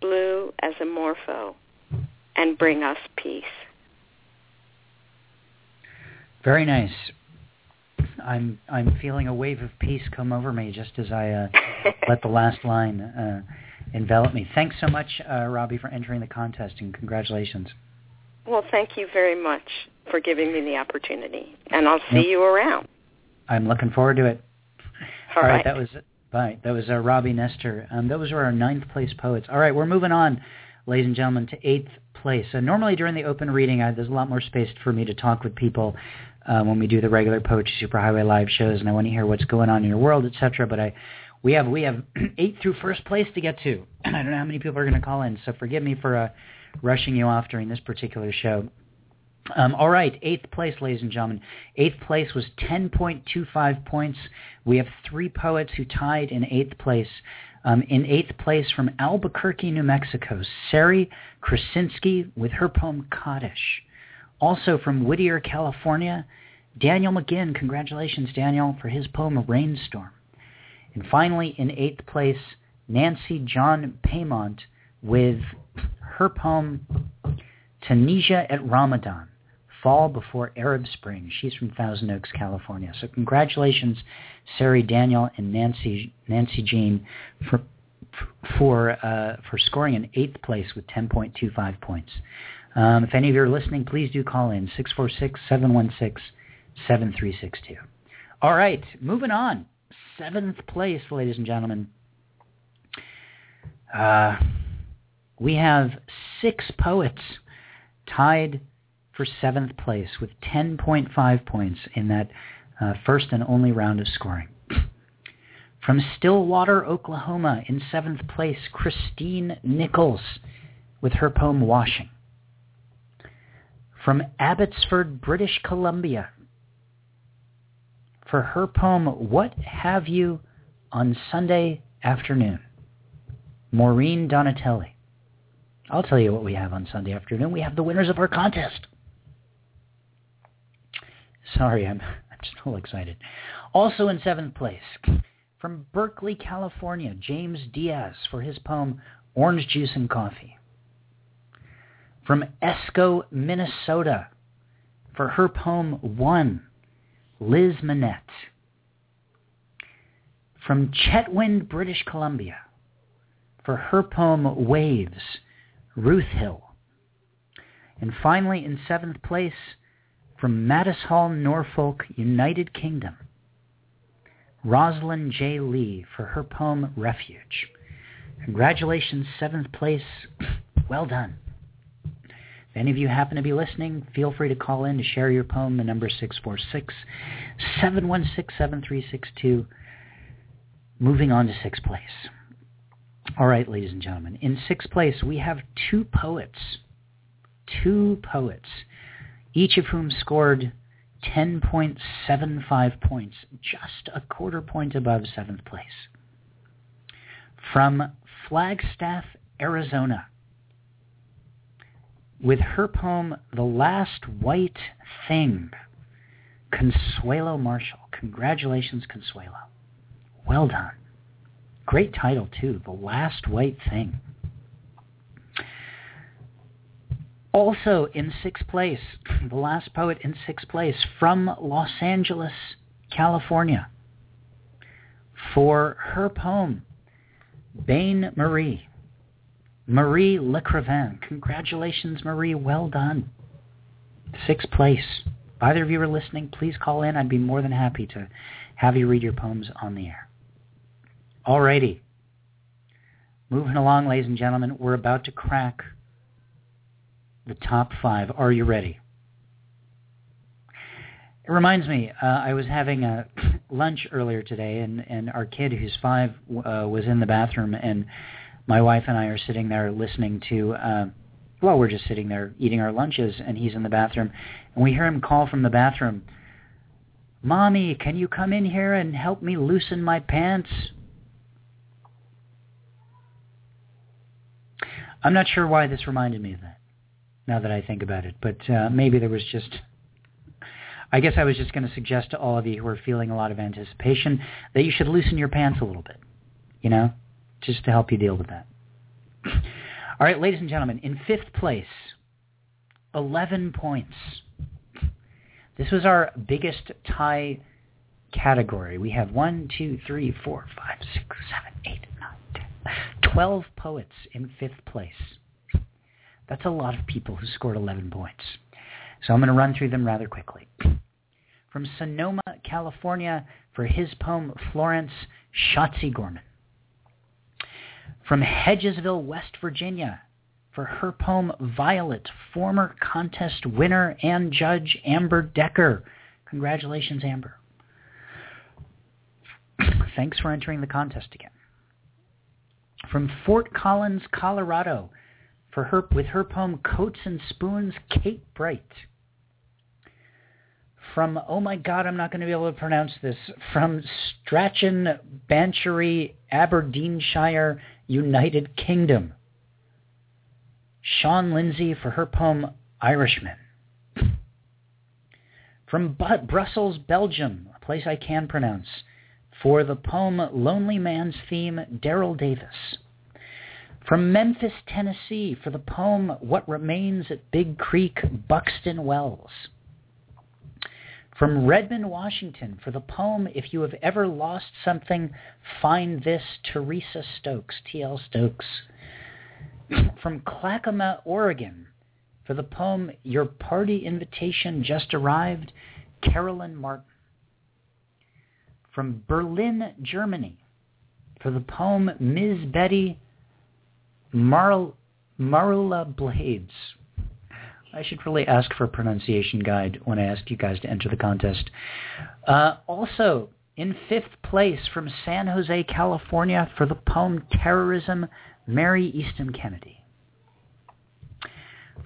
S5: blue as a morpho, and bring us peace.
S1: Very nice. I'm I'm feeling a wave of peace come over me just as I uh, let the last line uh, envelop me. Thanks so much, uh, Robbie, for entering the contest, and congratulations.
S5: Well, thank you very much for giving me the opportunity, and I'll see
S1: Yep.
S5: you around.
S1: I'm looking forward to it.
S5: All
S1: All right,
S5: right.
S1: that was right. That was uh, Robbie Nestor. Um, those were our ninth place poets. All right, we're moving on, ladies and gentlemen, to eighth place. So normally during the open reading, I, there's a lot more space for me to talk with people uh, when we do the regular Poetry Superhighway live shows, and I want to hear what's going on in your world, etc. But I, we have we have eight through first place to get to. I don't know how many people are going to call in, so forgive me for uh, rushing you off during this particular show. Um, all right, eighth place, ladies and gentlemen. Eighth place was 10.25 points. We have three poets who tied in eighth place. Um, in eighth place from Albuquerque, New Mexico, Sari Krosinsky with her poem Kaddish. Also from Whittier, California, Daniel McGinn. Congratulations, Daniel, for his poem Rainstorm. And finally, in eighth place, Nancy John Paymont with her poem Tunisia at Ramadan, Fall Before Arab Spring. She's from Thousand Oaks, California. So congratulations, Sari Daniel and Nancy Nancy Jean for for uh, for scoring in eighth place with 10.25 points. Um, if any of you are listening, please do call in 646-716-7362. All right, moving on. Seventh place, ladies and gentlemen. Uh, we have six poets tied for seventh place with 10.5 points in that uh, first and only round of scoring. From Stillwater, Oklahoma, in seventh place, Christine Nichols with her poem Washing. From Abbotsford, British Columbia, for her poem What Have You on Sunday Afternoon, Maureen Donatelli. I'll tell you what we have on Sunday afternoon. We have the winners of our contest. Sorry, I'm, I'm just all excited. Also in seventh place, from Berkeley, California, James Diaz for his poem Orange Juice and Coffee. From Esko, Minnesota, for her poem One, Liz Manette. From Chetwynd, British Columbia, for her poem Waves, Ruth Hill. And finally, in seventh place, from Mattis Hall, Norfolk, United Kingdom, Rosalind J. Lee for her poem Refuge. Congratulations, seventh place. Well done. If any of you happen to be listening, feel free to call in to share your poem. The number is 646-716-7362. Moving on to sixth place. All right, ladies and gentlemen. In sixth place, we have two poets. Two poets, each of whom scored 10.75 points, just a quarter point above seventh place. From Flagstaff, Arizona, with her poem, The Last White Thing, Consuelo Marshall. Congratulations, Consuelo. Well done. Great title, too, The Last White Thing. Also in sixth place, the last poet in sixth place from Los Angeles, California, for her poem, Bain Marie. Marie Lecrivain. Congratulations, Marie. Well done. Sixth place. If either of you are listening, please call in. I'd be more than happy to have you read your poems on the air. Alrighty. Moving along, ladies and gentlemen, we're about to crack the top five. Are you ready? It reminds me, uh, I was having a lunch earlier today, and, and our kid, who's five, uh, was in the bathroom, and my wife and I are sitting there listening to, uh, well, we're just sitting there eating our lunches, and he's in the bathroom, and we hear him call from the bathroom, Mommy, can you come in here and help me loosen my pants? I'm not sure why this reminded me of that, now that I think about it, but uh, maybe there was just... I guess I was just going to suggest to all of you who are feeling a lot of anticipation that you should loosen your pants a little bit, you know, just to help you deal with that. All right, ladies and gentlemen, in fifth place, 11 points. This was our biggest tie category. We have one, two, three, four, five, six, seven, eight, 12 poets in fifth place. That's a lot of people who scored 11 points. So I'm going to run through them rather quickly. From Sonoma, California, for his poem Florence, Shotzi Gorman. From Hedgesville, West Virginia, for her poem Violet, former contest winner and judge Amber Decker. Congratulations, Amber. Thanks for entering the contest again from Fort Collins, Colorado, for her with her poem Coats and Spoons, Kate Bright. from, oh my God, I'm not going to be able to pronounce this, from Strachan, Banchory, Aberdeenshire, United Kingdom. Sean Lindsay for her poem Irishman. From Bu- Brussels, Belgium, a place I can pronounce, for the poem Lonely Man's Theme, Daryl Davis. From Memphis, Tennessee, for the poem What Remains at Big Creek, Buxton Wells. From Redmond, Washington, for the poem If You Have Ever Lost Something, Find This, Teresa Stokes, T.L. Stokes. From Clackamas, Oregon, for the poem Your Party Invitation Just Arrived, Carolyn Martin. From Berlin, Germany, for the poem Ms. Betty Mar- Marula Blades. I should really ask for a pronunciation guide when I ask you guys to enter the contest. Uh, also, in fifth place from San Jose, California, for the poem Terrorism, Mary Eastham Kennedy.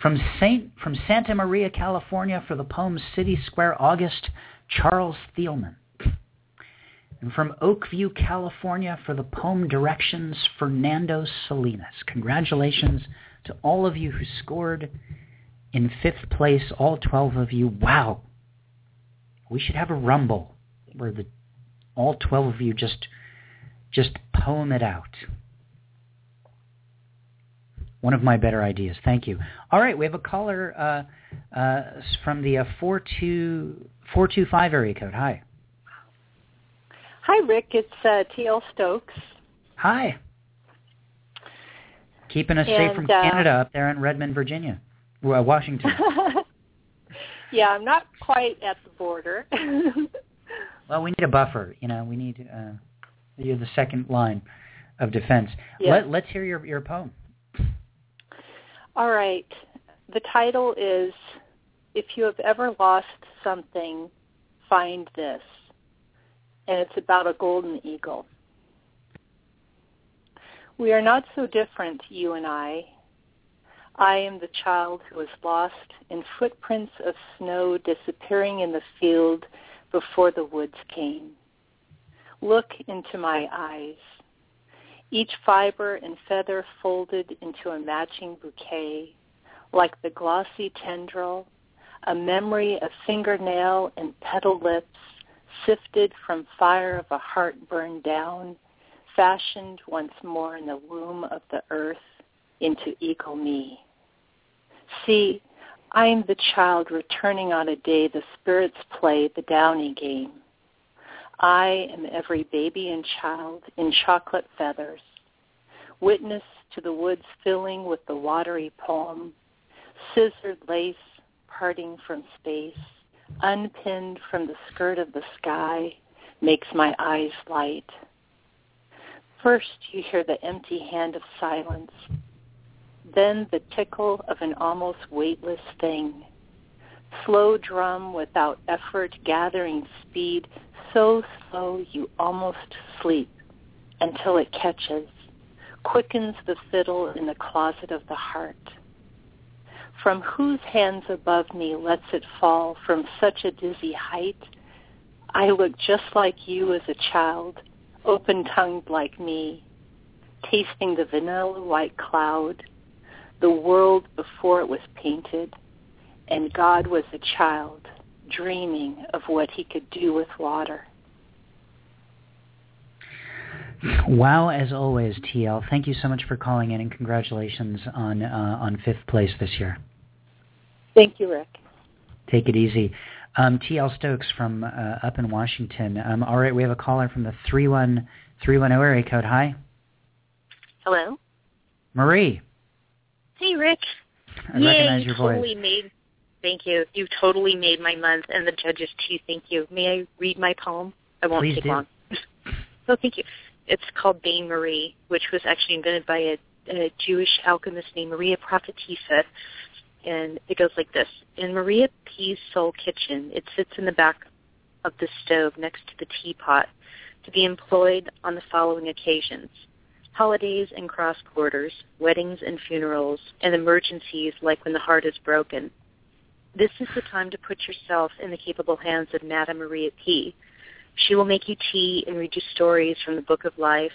S1: From Saint from Santa Maria, California, for the poem City Square August, Charles Thielman. And from Oakview, California, for the poem Directions, Fernando Salinas. Congratulations to all of you who scored in fifth place, all 12 of you. Wow. We should have a rumble where the all 12 of you just just poem it out. One of my better ideas. Thank you. All right, we have a caller uh, uh, from the uh, 425 area code. Hi.
S6: Hi, Rick. It's uh, T.L. Stokes.
S1: Hi. Keeping us
S6: and,
S1: safe from
S6: uh,
S1: Canada up there in Redmond, Virginia. Well, Washington.
S6: yeah, I'm not quite at the border.
S1: well, we need a buffer. You know, we need uh, you're the second line of defense.
S6: Yeah.
S1: Let, let's hear your your poem.
S6: All right. The title is If You Have Ever Lost Something, Find This. And it's about a golden eagle. We are not so different, you and I. I am the child who was lost in footprints of snow disappearing in the field before the woods came. Look into my eyes each fiber and feather folded into a matching bouquet, like the glossy tendril, a memory of fingernail and petal lips sifted from fire of a heart burned down, fashioned once more in the womb of the earth into eagle me. See, I am the child returning on a day the spirits play the downy game. I am every baby and child in chocolate feathers, witness to the woods filling with the watery poem, scissored lace parting from space, unpinned from the skirt of the sky, makes my eyes light. First you hear the empty hand of silence, then the tickle of an almost weightless thing. Slow drum without effort gathering speed so slow you almost sleep until it catches, quickens the fiddle in the closet of the heart. From whose hands above me lets it fall from such a dizzy height? I look just like you as a child, open-tongued like me, tasting the vanilla white cloud, the world before it was painted, and God was a child dreaming of what he could do with water.
S1: Wow, as always, TL. Thank you so much for calling in, and congratulations on uh, on fifth place this year.
S6: Thank you, Rick.
S1: Take it easy. Um, TL Stokes from uh, up in Washington. Um, all right, we have a caller from the 31310 area code. Hi.
S7: Hello.
S1: Marie.
S7: Hey, Rick.
S1: I
S7: Yay,
S1: recognize
S7: you
S1: your
S7: totally
S1: voice.
S7: made. Thank you. You totally made my month, and the judges too. Thank you. May I read my poem? I won't
S1: Please
S7: take
S1: do.
S7: long. oh, thank you. It's called Bain Marie, which was actually invented by a, a Jewish alchemist named Maria Prophetissa, and it goes like this: In Maria P's soul kitchen, it sits in the back of the stove next to the teapot, to be employed on the following occasions: holidays and cross quarters, weddings and funerals, and emergencies like when the heart is broken. This is the time to put yourself in the capable hands of Madame Maria P. She will make you tea and read you stories from the Book of Life,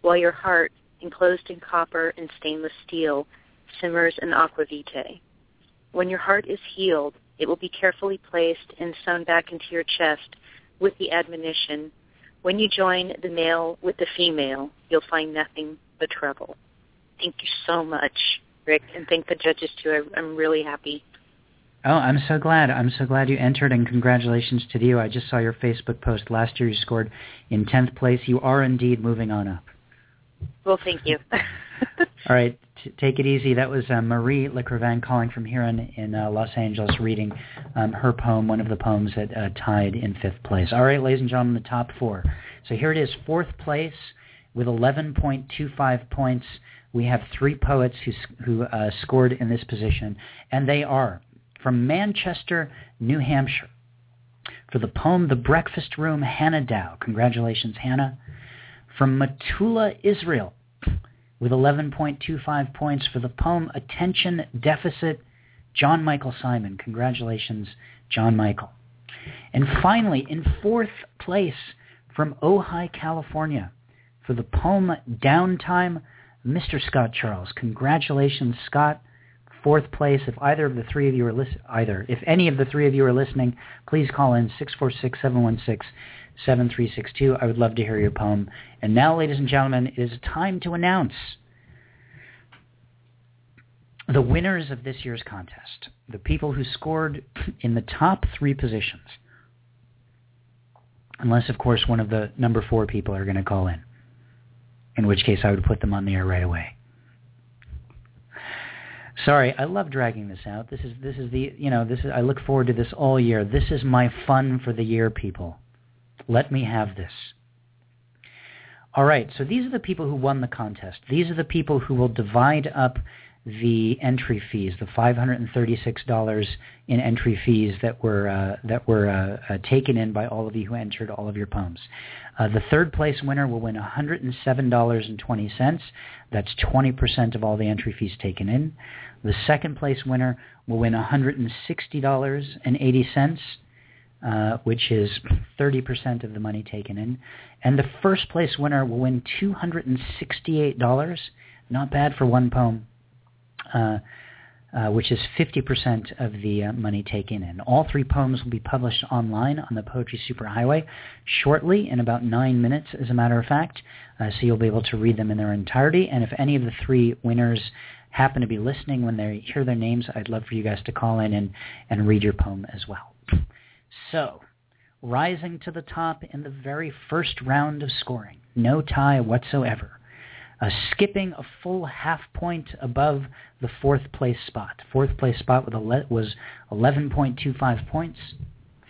S7: while your heart, enclosed in copper and stainless steel, simmers in aquavitae. When your heart is healed, it will be carefully placed and sewn back into your chest with the admonition, when you join the male with the female, you'll find nothing but trouble. Thank you so much, Rick, and thank the judges too. I'm really happy.
S1: Oh, I'm so glad. I'm so glad you entered, and congratulations to you. I just saw your Facebook post. Last year you scored in 10th place. You are indeed moving on up.
S7: Well, thank you.
S1: All right, t- take it easy. That was uh, Marie Lecrivain calling from here in, in uh, Los Angeles, reading um, her poem, one of the poems that uh, tied in fifth place. All right, ladies and gentlemen, the top four. So here it is, fourth place with 11.25 points. We have three poets who, who uh, scored in this position, and they are from Manchester, New Hampshire. For the poem The Breakfast Room, Hannah Dow. Congratulations, Hannah. From Metula, Israel, with 11.25 points for the poem Attention Deficit, John Michael Simon. Congratulations, John Michael. And finally, in fourth place from Ojai, California, for the poem Downtime, Mr. Scott Charles. Congratulations, Scott. Fourth place. If either of the three of you are listening, either, if any of the three of you are listening, please call in 646-716-7362. I would love to hear your poem. And now, ladies and gentlemen, it is time to announce the winners of this year's contest, the people who scored in the top three positions. Unless, of course, one of the number four people are going to call in, in which case I would put them on the air right away. Sorry, I love dragging this out. This is this is the you know this is I look forward to this all year. This is my fun for the year, people. Let me have this. All right, so these are the people who won the contest. These are the people who will divide up the entry fees, the $536 in entry fees that were uh, that were uh, uh, taken in by all of you who entered all of your poems. Uh, the third place winner will win $107.20. That's 20% of all the entry fees taken in. The second place winner will win $160.80, uh, which is 30% of the money taken in. And the first place winner will win $268. Not bad for one poem. Uh, uh, which is 50% of the uh, money taken in. All three poems will be published online on the Poetry Superhighway shortly, in about nine minutes, as a matter of fact, uh, so you'll be able to read them in their entirety. And if any of the three winners happen to be listening when they hear their names, I'd love for you guys to call in and, and read your poem as well. So, rising to the top in the very first round of scoring, no tie whatsoever uh, skipping a full half point above the fourth place spot. Fourth place spot was 11.25 points.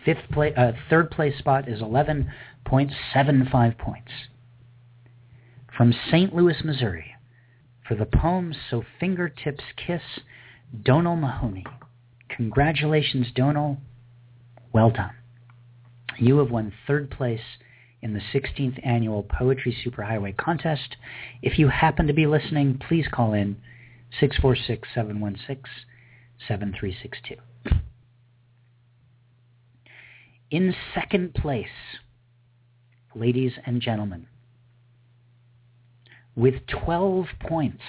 S1: Fifth place, uh, third place spot is 11.75 points. From St. Louis, Missouri, for the poem So Fingertips Kiss, Donal Mahoney. Congratulations, Donal. Well done. You have won third place in the 16th annual Poetry Superhighway contest. If you happen to be listening, please call in 646-716-7362. In second place, ladies and gentlemen, with 12 points,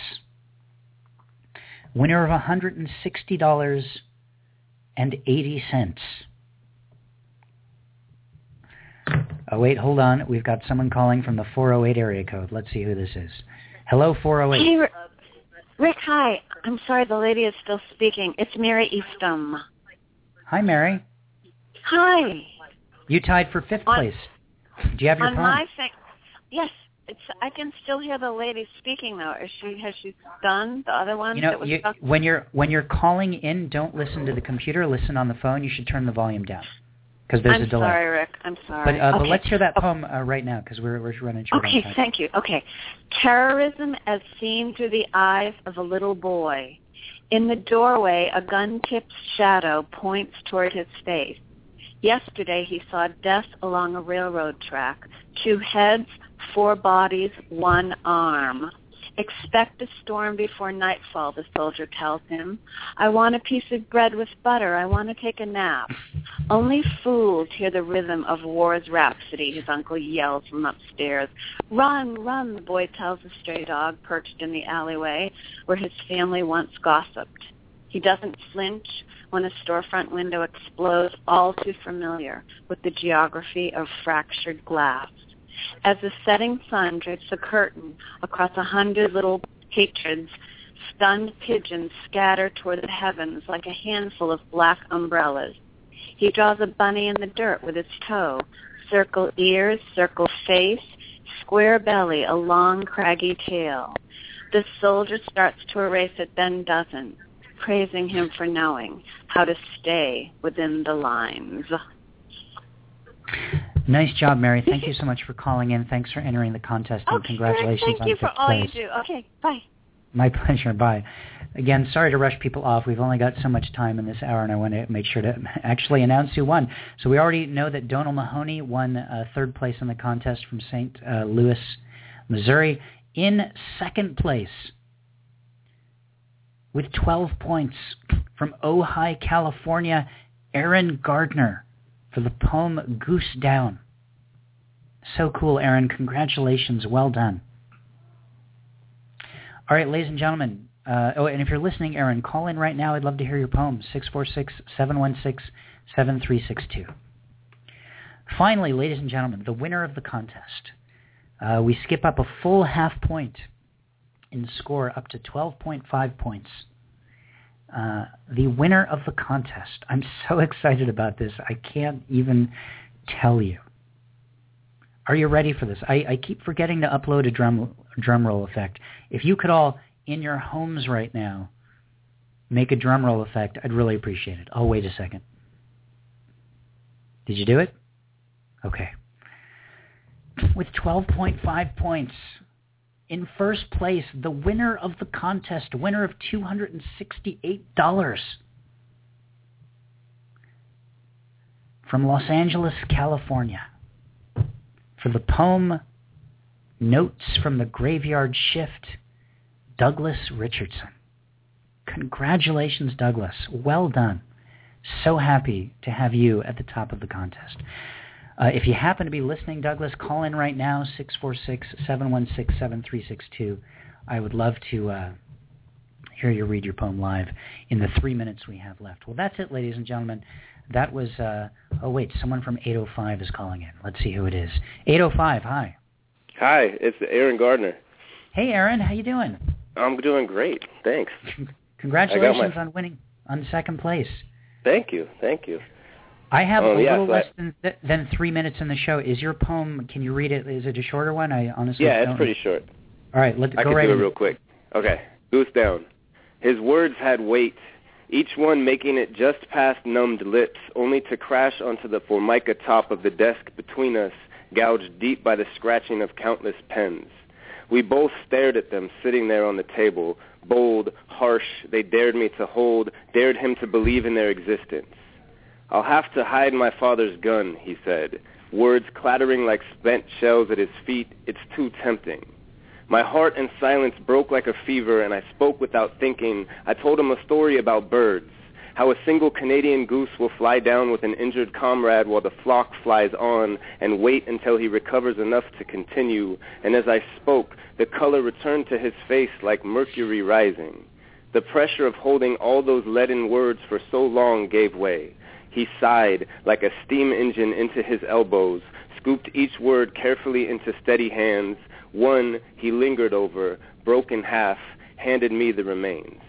S1: winner of $160.80 Oh, wait, hold on. We've got someone calling from the 408 area code. Let's see who this is. Hello, 408.
S8: Hey, Rick, hi. I'm sorry the lady is still speaking. It's Mary Eastham.
S1: Hi, Mary.
S8: Hi.
S1: You tied for fifth
S8: on,
S1: place. Do you have your
S8: on
S1: poem?
S8: my thing, yes. It's, I can still hear the lady speaking though. Is she has she done the other one?
S1: You
S8: that
S1: know, you, when you're when you're calling in, don't listen to the computer. Listen on the phone. You should turn the volume down because there's
S8: I'm
S1: a delay.
S8: sorry, Rick. I'm sorry.
S1: But, uh,
S8: okay.
S1: but let's hear that poem uh, right now because we're we're running short
S8: Okay,
S1: on time.
S8: thank you. Okay. Terrorism as seen through the eyes of a little boy. In the doorway, a gun-tipped shadow points toward his face. Yesterday, he saw death along a railroad track. Two heads, four bodies, one arm. Expect a storm before nightfall, the soldier tells him. I want a piece of bread with butter. I want to take a nap. Only fools hear the rhythm of war's rhapsody, his uncle yells from upstairs. Run, run, the boy tells the stray dog perched in the alleyway where his family once gossiped. He doesn't flinch when a storefront window explodes, all too familiar with the geography of fractured glass. As the setting sun drapes a curtain across a hundred little hatreds, stunned pigeons scatter toward the heavens like a handful of black umbrellas. He draws a bunny in the dirt with his toe, circle ears, circle face, square belly, a long craggy tail. The soldier starts to erase it, then doesn't, praising him for knowing how to stay within the lines.
S1: Nice job, Mary. Thank you so much for calling in. Thanks for entering the contest, and
S8: okay,
S1: congratulations
S8: thank
S1: on
S8: you for all
S1: place.
S8: you do. Okay, bye.
S1: My pleasure. Bye. Again, sorry to rush people off. We've only got so much time in this hour, and I want to make sure to actually announce who won. So we already know that Donald Mahoney won uh, third place in the contest from St. Uh, Louis, Missouri. In second place, with 12 points, from Ojai, California, Aaron Gardner for the poem Goose Down. So cool, Aaron. Congratulations. Well done. All right, ladies and gentlemen. Uh, oh, and if you're listening, Aaron, call in right now. I'd love to hear your poem. 646-716-7362. Finally, ladies and gentlemen, the winner of the contest. Uh, we skip up a full half point in score up to 12.5 points. Uh, the winner of the contest. I'm so excited about this. I can't even tell you. Are you ready for this? I, I keep forgetting to upload a drum drum roll effect. If you could all in your homes right now make a drum roll effect, I'd really appreciate it. I'll wait a second. Did you do it? Okay. With 12.5 points, in first place, the winner of the contest, winner of $268 from Los Angeles, California, for the poem Notes from the Graveyard Shift, Douglas Richardson. Congratulations, Douglas. Well done. So happy to have you at the top of the contest. Uh, if you happen to be listening, Douglas, call in right now, 646-716-7362. I would love to uh, hear you read your poem live in the three minutes we have left. Well, that's it, ladies and gentlemen. That was, uh, oh, wait, someone from 805 is calling in. Let's see who it is. 805, hi.
S2: Hi, it's Aaron Gardner.
S1: Hey, Aaron, how you doing?
S2: I'm doing great. Thanks.
S1: Congratulations
S2: my-
S1: on winning on second place.
S2: Thank you. Thank you.
S1: I have
S2: Oh,
S1: a
S2: yeah,
S1: little
S2: I-
S1: less than th- than three minutes in the show. Is your poem? Can you read it? Is it a shorter one? I honestly
S2: Yeah,
S1: don't
S2: it's pretty short.
S1: All right, let
S2: I
S1: go
S2: can
S1: right
S2: do it real quick. Okay. Goose down. His words had weight, each one making it just past numbed lips, only to crash onto the formica top of the desk between us, gouged deep by the scratching of countless pens. We both stared at them sitting there on the table, bold, harsh, they dared me to hold, dared him to believe in their existence. I'll have to hide my father's gun, he said, words clattering like spent shells at his feet. It's too tempting. My heart in silence broke like a fever, and I spoke without thinking. I told him a story about birds, how a single Canadian goose will fly down with an injured comrade while the flock flies on and wait until he recovers enough to continue. And as I spoke, the color returned to his face like mercury rising. The pressure of holding all those leaden words for so long gave way. He sighed like a steam engine into his elbows, scooped each word carefully into steady hands. One he lingered over, broke in half, handed me the remains.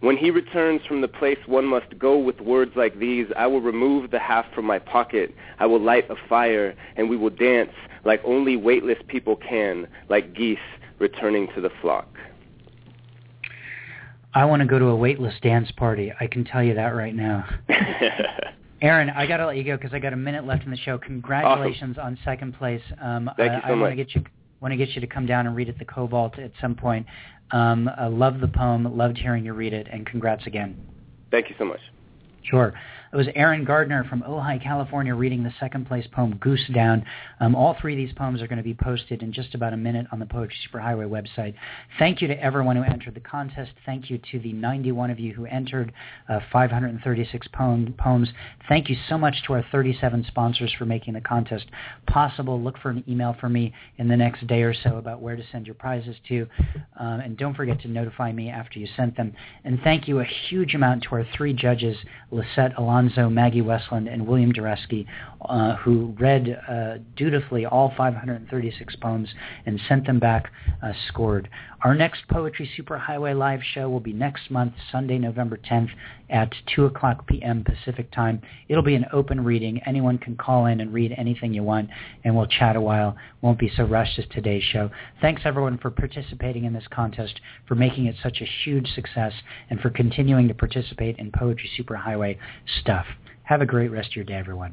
S2: When he returns from the place one must go with words like these, I will remove the half from my pocket. I will light a fire, and we will dance like only weightless people can, like geese returning to the flock.
S1: I want to go to a weightless dance party. I can tell you that right now. Aaron, I got to let you go because I got a minute left in the show. Congratulations on second place. Um,
S2: Thank
S1: I,
S2: you so
S1: I want
S2: much.
S1: to get you want to get you to come down and read at the Cobalt at some point. Um, I love the poem. Loved hearing you read it, and congrats again.
S2: Thank you so much.
S1: Sure. It was Aaron Gardner from Ojai, California, reading the second place poem Goose Down. Um, all three of these poems are going to be posted in just about a minute on the Poetry Superhighway website. Thank you to everyone who entered the contest. Thank you to the 91 of you who entered uh, 536 poem, poems. Thank you so much to our 37 sponsors for making the contest possible. Look for an email from me in the next day or so about where to send your prizes to. Um, and don't forget to notify me after you sent them. And thank you a huge amount to our three judges, Lisette Alonso, Maggie Westland, and William Doreski, uh, who read uh, dutifully all 536 poems and sent them back uh, scored. Our next Poetry Superhighway live show will be next month, Sunday, November 10th at 2 o'clock p.m. Pacific time. It'll be an open reading. Anyone can call in and read anything you want, and we'll chat a while. Won't be so rushed as today's show. Thanks, everyone, for participating in this contest, for making it such a huge success, and for continuing to participate in Poetry Superhighway stuff. Have a great rest of your day, everyone.